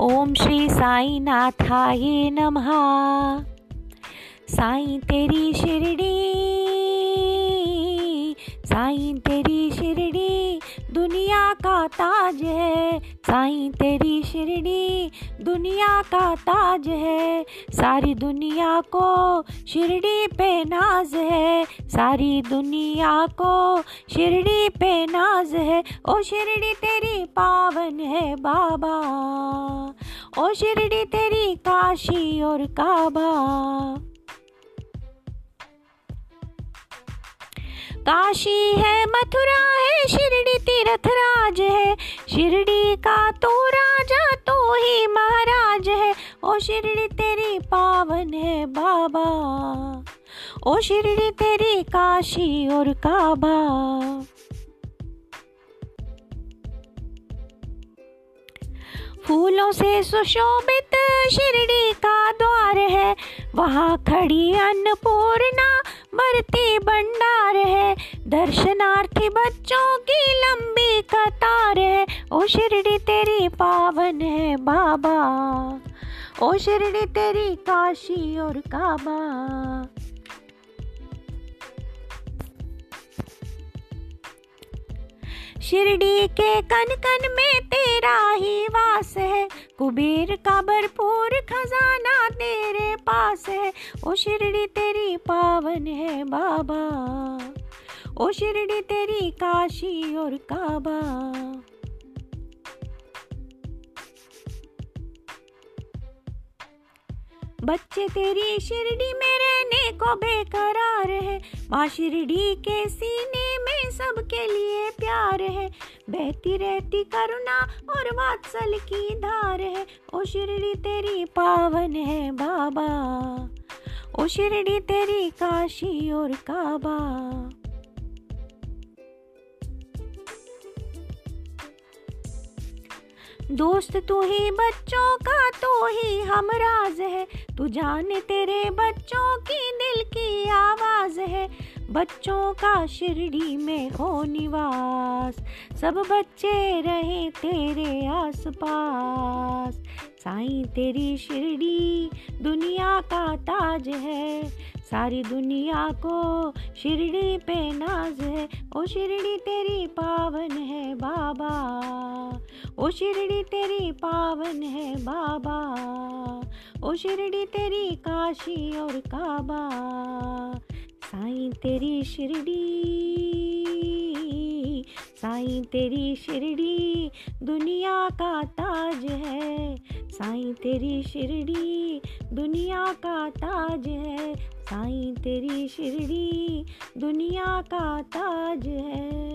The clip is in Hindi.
ओम श्री साई नाथाय नमः। साई तेरी शिरडी। साई तेरी शिरडी दुनिया का ताज है। साई तेरी शिरडी दुनिया का ताज है। सारी दुनिया को शिरडी पे नाज है। सारी दुनिया को शिरडी पे नाज है। ओ शिरडी तेरी पावन है बाबा। ओ शिरडी तेरी काशी और काबा। काशी है, मथुरा है, शिरडी तीर्थ राज है। शिरडी का तो राजा तो ही महाराज है। ओ शिरडी तेरी पावन है, बाबा। ओ शिरडी तेरी काशी और काबा। फूलों से सुशोभित शिरडी का द्वार है। वहाँ खड़ी अन्नपूर्णा भरती भंडार है। दर्शनार्थी बच्चों की लंबी कतार है। ओ शिरडी, तेरी पावन है बाबा। ओ शिरडी, तेरी काशी और काबा। शिरडी के कन कन में तेरा ही वास है। कुबेर का भरपूर खजाना तेरे पास है। ओ शिरडी, तेरी पावन है बाबा। ओ शिरडी तेरी काशी और काबा। बच्चे तेरी शिरडी में रहने को बेकरार है। माँ शिरडी के सीने में सबके लिए प्यार है। बहती रहती करुणा और वात्सल की धार है। ओ शिरडी तेरी पावन है बाबा। ओ शिरडी तेरी काशी और काबा। दोस्त तू ही बच्चों का तो ही हम राज है। तू जाने तेरे बच्चों की दिल की आवाज़ है। बच्चों का शिरडी में हो निवास। सब बच्चे रहे तेरे आसपास। साईं तेरी शिरडी दुनिया का ताज है। सारी दुनिया को शिरडी पे नाज है। ओ शिरडी तेरी पावन है बाबा। ओ शिरडी तेरी पावन है बाबा। ओ शिरडी तेरी काशी और काबा। साईं तेरी शिरडी। साईं तेरी शिरडी, दुनिया का ताज है। साईं तेरी शिरडी, दुनिया का ताज है। साईं तेरी शिरडी, दुनिया का ताज है।